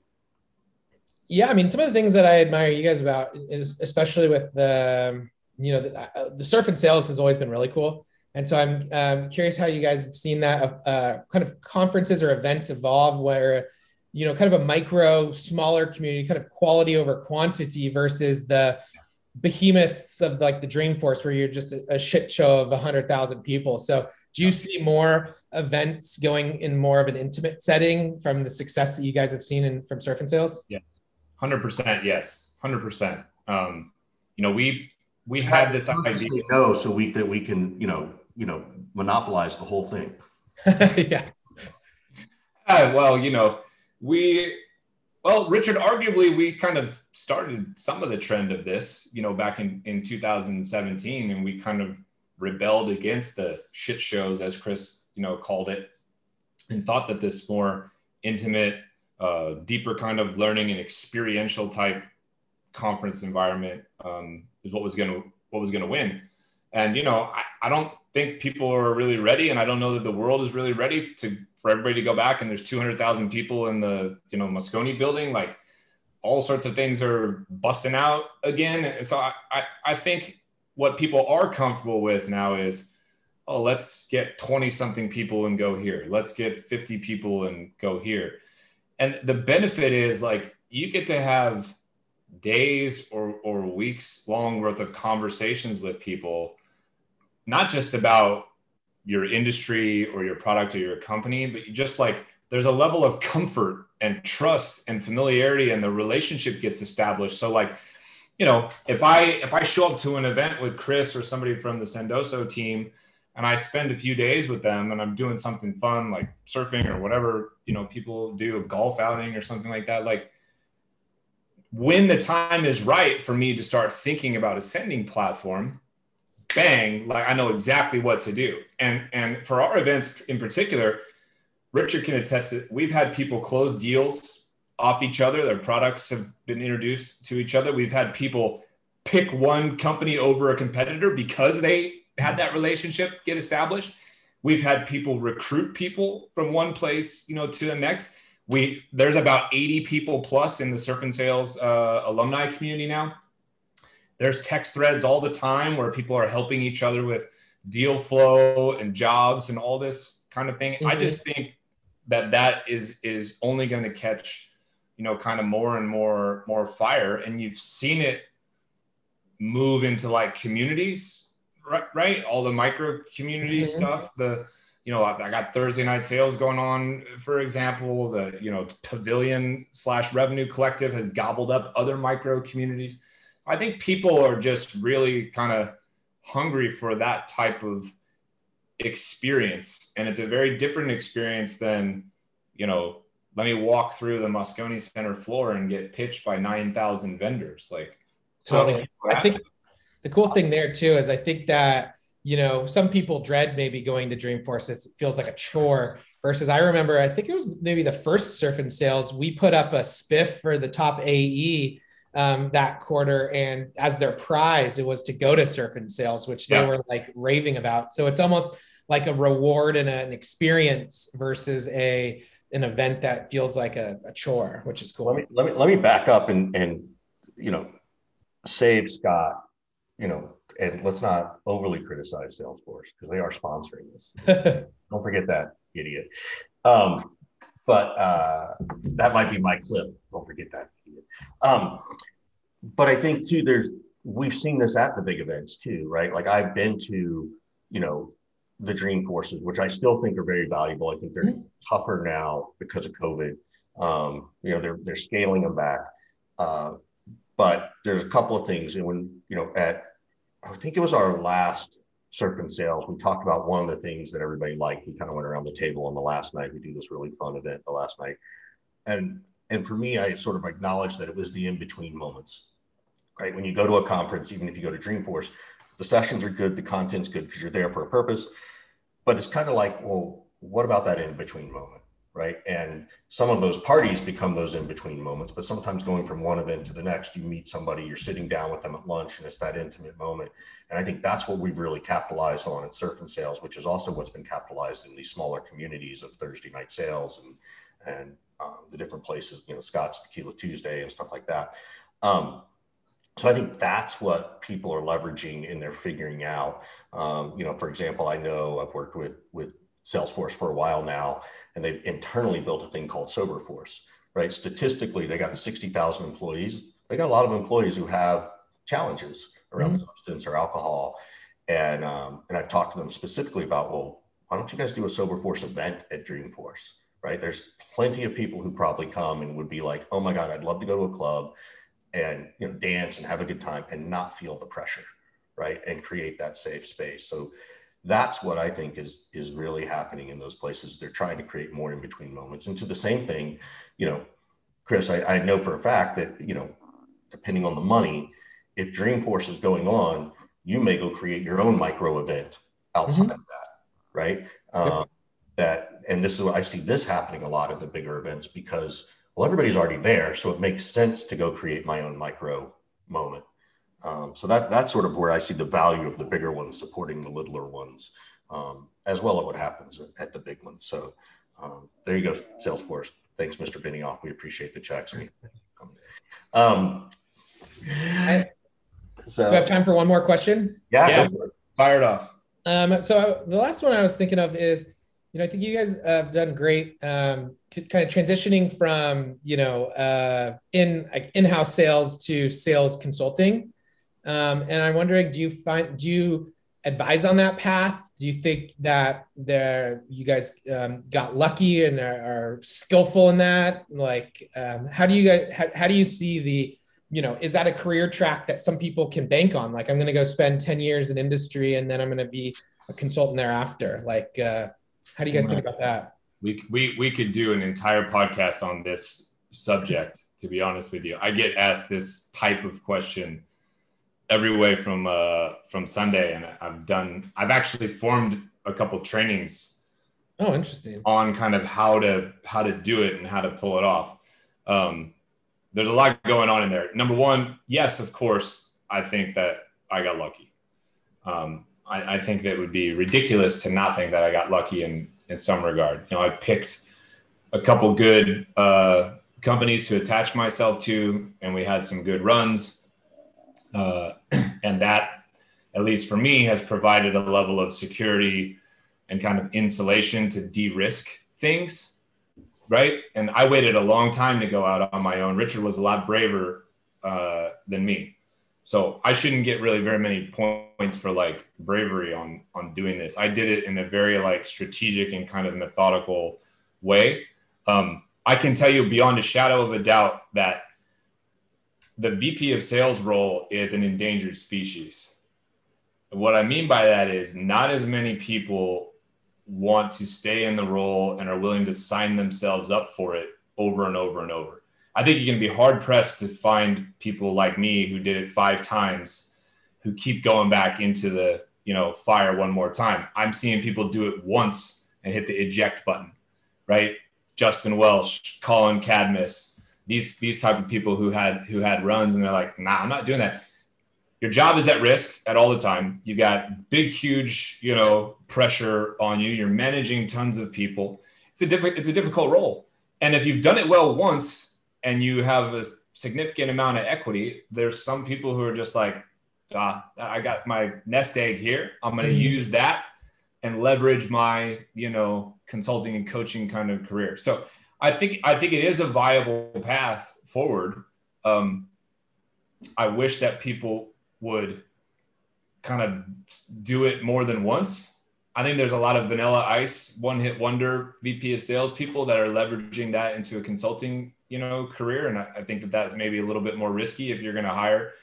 Yeah i mean some of the things that i admire you guys about is especially with the you know the, the surf and sales has always been really cool. And so i'm um, curious how you guys have seen that uh, kind of conferences or events evolve where you know kind of a micro smaller community kind of quality over quantity versus the behemoths of like the dreamforce where you're just a, a shit show of 100000 people. So do you see more events going in more of an intimate setting from the success that you guys have seen in from surf and sales? Yeah, hundred percent. Yes, hundred percent. Um, you know, we we had this idea. No, so we that we can you know you know monopolize the whole thing. [LAUGHS] yeah. Uh, well, you know, we well, Richard, arguably we kind of started some of the trend of this, you know, back in, in 2017, and we kind of rebelled against the shit shows, as Chris, you know, called it, and thought that this more intimate, uh, deeper kind of learning and experiential type conference environment um, is what was going to what was going to win. And you know, I, I don't think people are really ready, and I don't know that the world is really ready to for everybody to go back. And there's 200,000 people in the you know Moscone building, like all sorts of things are busting out again. So I, I, I think what people are comfortable with now is oh let's get 20 something people and go here. Let's get 50 people and go here. And the benefit is like you get to have days or, or weeks long worth of conversations with people not just about your industry or your product or your company but just like there's a level of comfort and trust and familiarity and the relationship gets established. So like you know, if I if I show up to an event with Chris or somebody from the Sendoso team and I spend a few days with them and I'm doing something fun like surfing or whatever, you know, people do a golf outing or something like that, like when the time is right for me to start thinking about a sending platform, bang, like I know exactly what to do. And and for our events in particular, Richard can attest that we've had people close deals off each other. Their products have been introduced to each other. We've had people pick one company over a competitor because they had that relationship get established. We've had people recruit people from one place, you know, to the next. We there's about 80 people plus in the Surf and Sales uh, alumni community now. There's text threads all the time where people are helping each other with deal flow and jobs and all this kind of thing. Mm-hmm. I just think that that is is only going to catch, you know, kind of more and more more fire, and you've seen it move into like communities, right? right? All the micro community mm-hmm. stuff. The you know, I got Thursday night sales going on, for example. The you know Pavilion slash Revenue Collective has gobbled up other micro communities. I think people are just really kind of hungry for that type of experience, and it's a very different experience than you know. Let me walk through the Moscone Center floor and get pitched by nine thousand vendors. Like Totally. I think the cool thing there too is I think that you know some people dread maybe going to Dreamforce. It feels like a chore. Versus, I remember I think it was maybe the first Surf and Sales. We put up a spiff for the top AE um, that quarter, and as their prize, it was to go to Surf and Sales, which yeah. they were like raving about. So it's almost like a reward and an experience versus a an event that feels like a, a chore, which is cool. Let me let me let me back up and and you know save Scott, you know, and let's not overly criticize Salesforce because they are sponsoring this. [LAUGHS] Don't forget that, idiot. Um, but uh, that might be my clip. Don't forget that. Um, but I think too, there's we've seen this at the big events too, right? Like I've been to, you know, the Dreamforces, which I still think are very valuable. I think they're mm-hmm. tougher now because of COVID. Um, you know, they're they're scaling them back. Uh, but there's a couple of things. And when, you know, at, I think it was our last surf and sales, we talked about one of the things that everybody liked. We kind of went around the table on the last night. We do this really fun event the last night. And, and for me, I sort of acknowledged that it was the in-between moments, right? When you go to a conference, even if you go to Dreamforce, the sessions are good, the content's good because you're there for a purpose. But it's kind of like, well, what about that in-between moment? right? And some of those parties become those in between moments, but sometimes going from one event to the next, you meet somebody, you're sitting down with them at lunch, and it's that intimate moment. And I think that's what we've really capitalized on at Surf and Sales, which is also what's been capitalized in these smaller communities of Thursday night sales and and um, the different places, you know, Scott's Tequila Tuesday and stuff like that. Um, so I think that's what people are leveraging and they're figuring out. Um, you know, for example, I know I've worked with with Salesforce for a while now, and they've internally built a thing called SoberForce, right? Statistically, they got 60,000 employees. They got a lot of employees who have challenges around mm-hmm. substance or alcohol. And, um, and I've talked to them specifically about, well, why don't you guys do a SoberForce event at Dreamforce, right? There's plenty of people who probably come and would be like, oh my God, I'd love to go to a club and, you know, dance and have a good time and not feel the pressure, right? And create that safe space. So that's what I think is is really happening in those places. They're trying to create more in between moments. And to the same thing, you know, Chris, I, I know for a fact that you know, depending on the money, if Dreamforce is going on, you may go create your own micro event outside mm-hmm. of that, right? Um, that and this is what I see this happening a lot at the bigger events because well, everybody's already there, so it makes sense to go create my own micro moment. Um, so that that's sort of where I see the value of the bigger ones supporting the littler ones, um, as well as what happens at, at the big ones. So um, there you go, Salesforce. Thanks, Mr. Benioff. We appreciate the checks. Um, so, we have time for one more question. Yeah, yeah. fire it off. Um, so the last one I was thinking of is, you know, I think you guys have done great, um, kind of transitioning from, you know, uh, in like in-house sales to sales consulting. Um, and I'm wondering, do you find, do you advise on that path? Do you think that there you guys um, got lucky and are, are, skillful in that? Like, um, how do you guys, how, how do you see the, you know, is that a career track that some people can bank on? Like, I'm going to go spend 10 years in industry and then I'm going to be a consultant thereafter. Like, uh, how do you guys think about that? We, we, we could do an entire podcast on this subject, to be honest with you. I get asked this type of question every way from uh, from Sunday, and I've done. I've actually formed a couple trainings. Oh, interesting. On kind of how to how to do it and how to pull it off. Um, there's a lot going on in there. Number one, yes, of course, I think that I got lucky. Um, I, I, think that it would be ridiculous to not think that I got lucky in in some regard. You know, I picked a couple good uh, companies to attach myself to, and we had some good runs, uh, [CLEARS THROAT] and that, at least for me, has provided a level of security and kind of insulation to de-risk things right? And I waited a long time to go out on my own. Richard was a lot braver uh, than me, so I shouldn't get really very many points for like bravery on on doing this. I did it in a very like strategic and kind of methodical way. Um, I can tell you beyond a shadow of a doubt that the VP of sales role is an endangered species. What I mean by that is not as many people want to stay in the role and are willing to sign themselves up for it over and over and over. I think you're going to be hard pressed to find people like me who did it five times who keep going back into the, you know, fire one more time. I'm seeing people do it once and hit the eject button, right? Justin Welsh, Colin Cadmus, these these type of people who had who had runs and they're like, nah, I'm not doing that your job is at risk at all the time. You've got big, huge, you know, pressure on you. You're managing tons of people. It's a different, it's a difficult role. And if you've done it well once and you have a significant amount of equity, there's some people who are just like, ah, I got my nest egg here. I'm going to mm-hmm. use that and leverage my, you know, consulting and coaching kind of career. So I think I think it is a viable path forward. Um, I wish that people would kind of do it more than once. I think there's a lot of vanilla ice, one hit wonder VP of sales people that are leveraging that into a consulting, you know, career. And I, I think that that's maybe a little bit more risky if you're going to hire,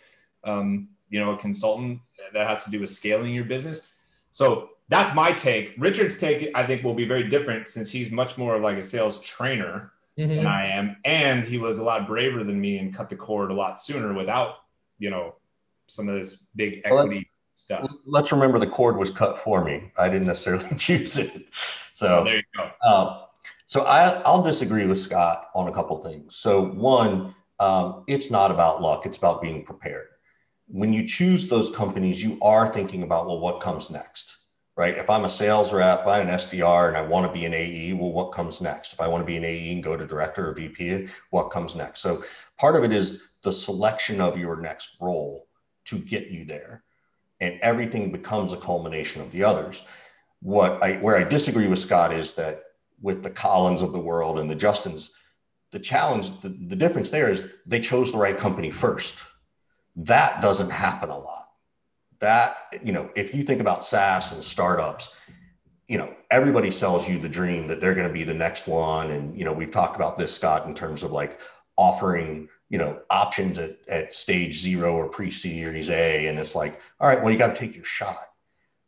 um, you know, a consultant that has to do with scaling your business. So that's my take. Richard's take, I think, will be very different since he's much more of like a sales trainer mm-hmm. than I am, and he was a lot braver than me and cut the cord a lot sooner without, you know, some of this big equity well, stuff. Let's remember the cord was cut for me. I didn't necessarily [LAUGHS] choose it. So oh, there you go. Um, so I, I'll disagree with Scott on a couple things. So one, um, it's not about luck; it's about being prepared. When you choose those companies, you are thinking about well, what comes next, right? If I'm a sales rep, I'm an SDR, and I want to be an AE, well, what comes next? If I want to be an AE and go to director or VP, what comes next? So part of it is the selection of your next role to get you there. And everything becomes a culmination of the others. What I where I disagree with Scott is that with the Collins of the world and the Justins, the challenge, the, the difference there is they chose the right company first. That doesn't happen a lot. That, you know, if you think about SaaS and startups, you know, everybody sells you the dream that they're going to be the next one. And, you know, we've talked about this, Scott, in terms of like offering you know options at, at stage zero or pre-series A, and it's like, all right, well, you got to take your shot.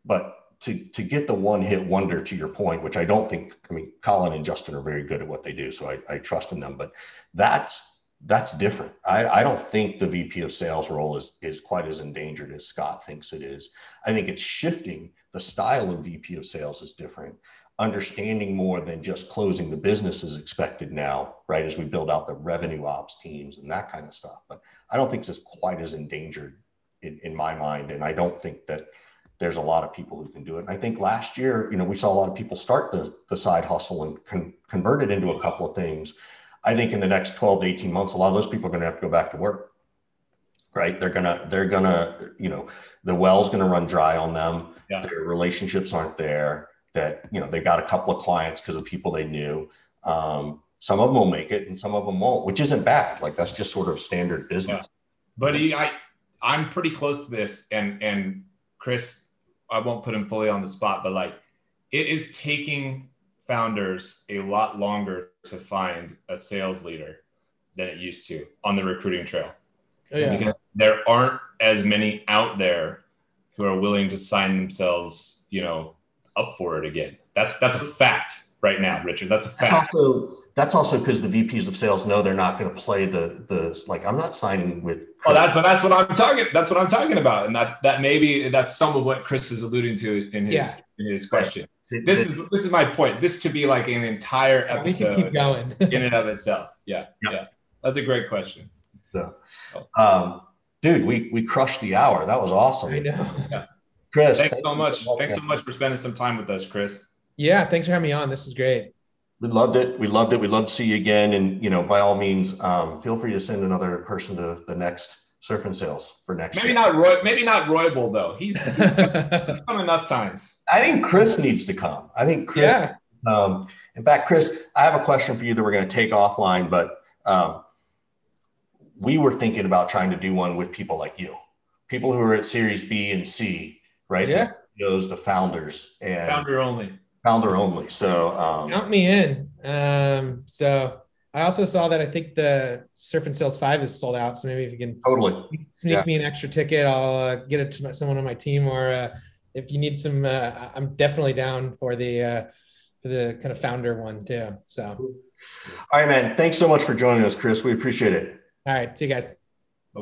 But to to get the one hit wonder, to your point, which I don't think, I mean, Colin and Justin are very good at what they do, so I, I trust in them. But that's that's different. I, I don't think the VP of sales role is is quite as endangered as Scott thinks it is. I think it's shifting. The style of VP of sales is different understanding more than just closing the business is expected now, right? As we build out the revenue ops teams and that kind of stuff. But I don't think it's quite as endangered in, in my mind. And I don't think that there's a lot of people who can do it. And I think last year, you know, we saw a lot of people start the, the side hustle and con- convert it into a couple of things. I think in the next 12 to 18 months, a lot of those people are going to have to go back to work. Right. They're gonna, they're gonna, you know, the well's gonna run dry on them. Yeah. Their relationships aren't there that you know they got a couple of clients because of people they knew. Um, some of them will make it, and some of them won't, which isn't bad. Like that's just sort of standard business. Yeah. But he, I, I'm pretty close to this, and and Chris, I won't put him fully on the spot, but like it is taking founders a lot longer to find a sales leader than it used to on the recruiting trail. Oh, yeah. Because there aren't as many out there who are willing to sign themselves, you know, up for it again. That's that's a fact right now, Richard. That's a fact. Also that's also because the VPs of sales know they're not going to play the the like I'm not signing with. Chris. Oh, that's that's what I'm talking. That's what I'm talking about, and that that maybe that's some of what Chris is alluding to in his yeah. in his question. This is this is my point. This could be like an entire episode keep going. in and of itself. Yeah, yeah. yeah. That's a great question. So, um, dude, we we crushed the hour. That was awesome. I know. Chris, Thanks thank so much. Thanks so much for spending some time with us, Chris. Yeah, thanks for having me on. This was great. We loved it. We loved it. We'd love to see you again. And you know, by all means, um, feel free to send another person to the next surf and sales for next Maybe year. not Roy. Maybe not Roybal though. He's, [LAUGHS] he's come enough times. I think Chris needs to come. I think Chris. yeah. Um, in fact, Chris, I have a question for you that we're going to take offline, but um, we were thinking about trying to do one with people like you, people who are at Series B and C, right? Yeah. Those the founders and Founder only. Founder only. So um, Count me in. Um, so I also saw that I think the Surf and Sales 5 is sold out. So maybe if you can totally. sneak Yeah. me an extra ticket, I'll uh, get it to my, someone on my team. Or uh, if you need some, uh, I'm definitely down for the uh, for the kind of founder one too. So, All right, man. Thanks so much for joining us, Chris. We appreciate it. all right, see you guys.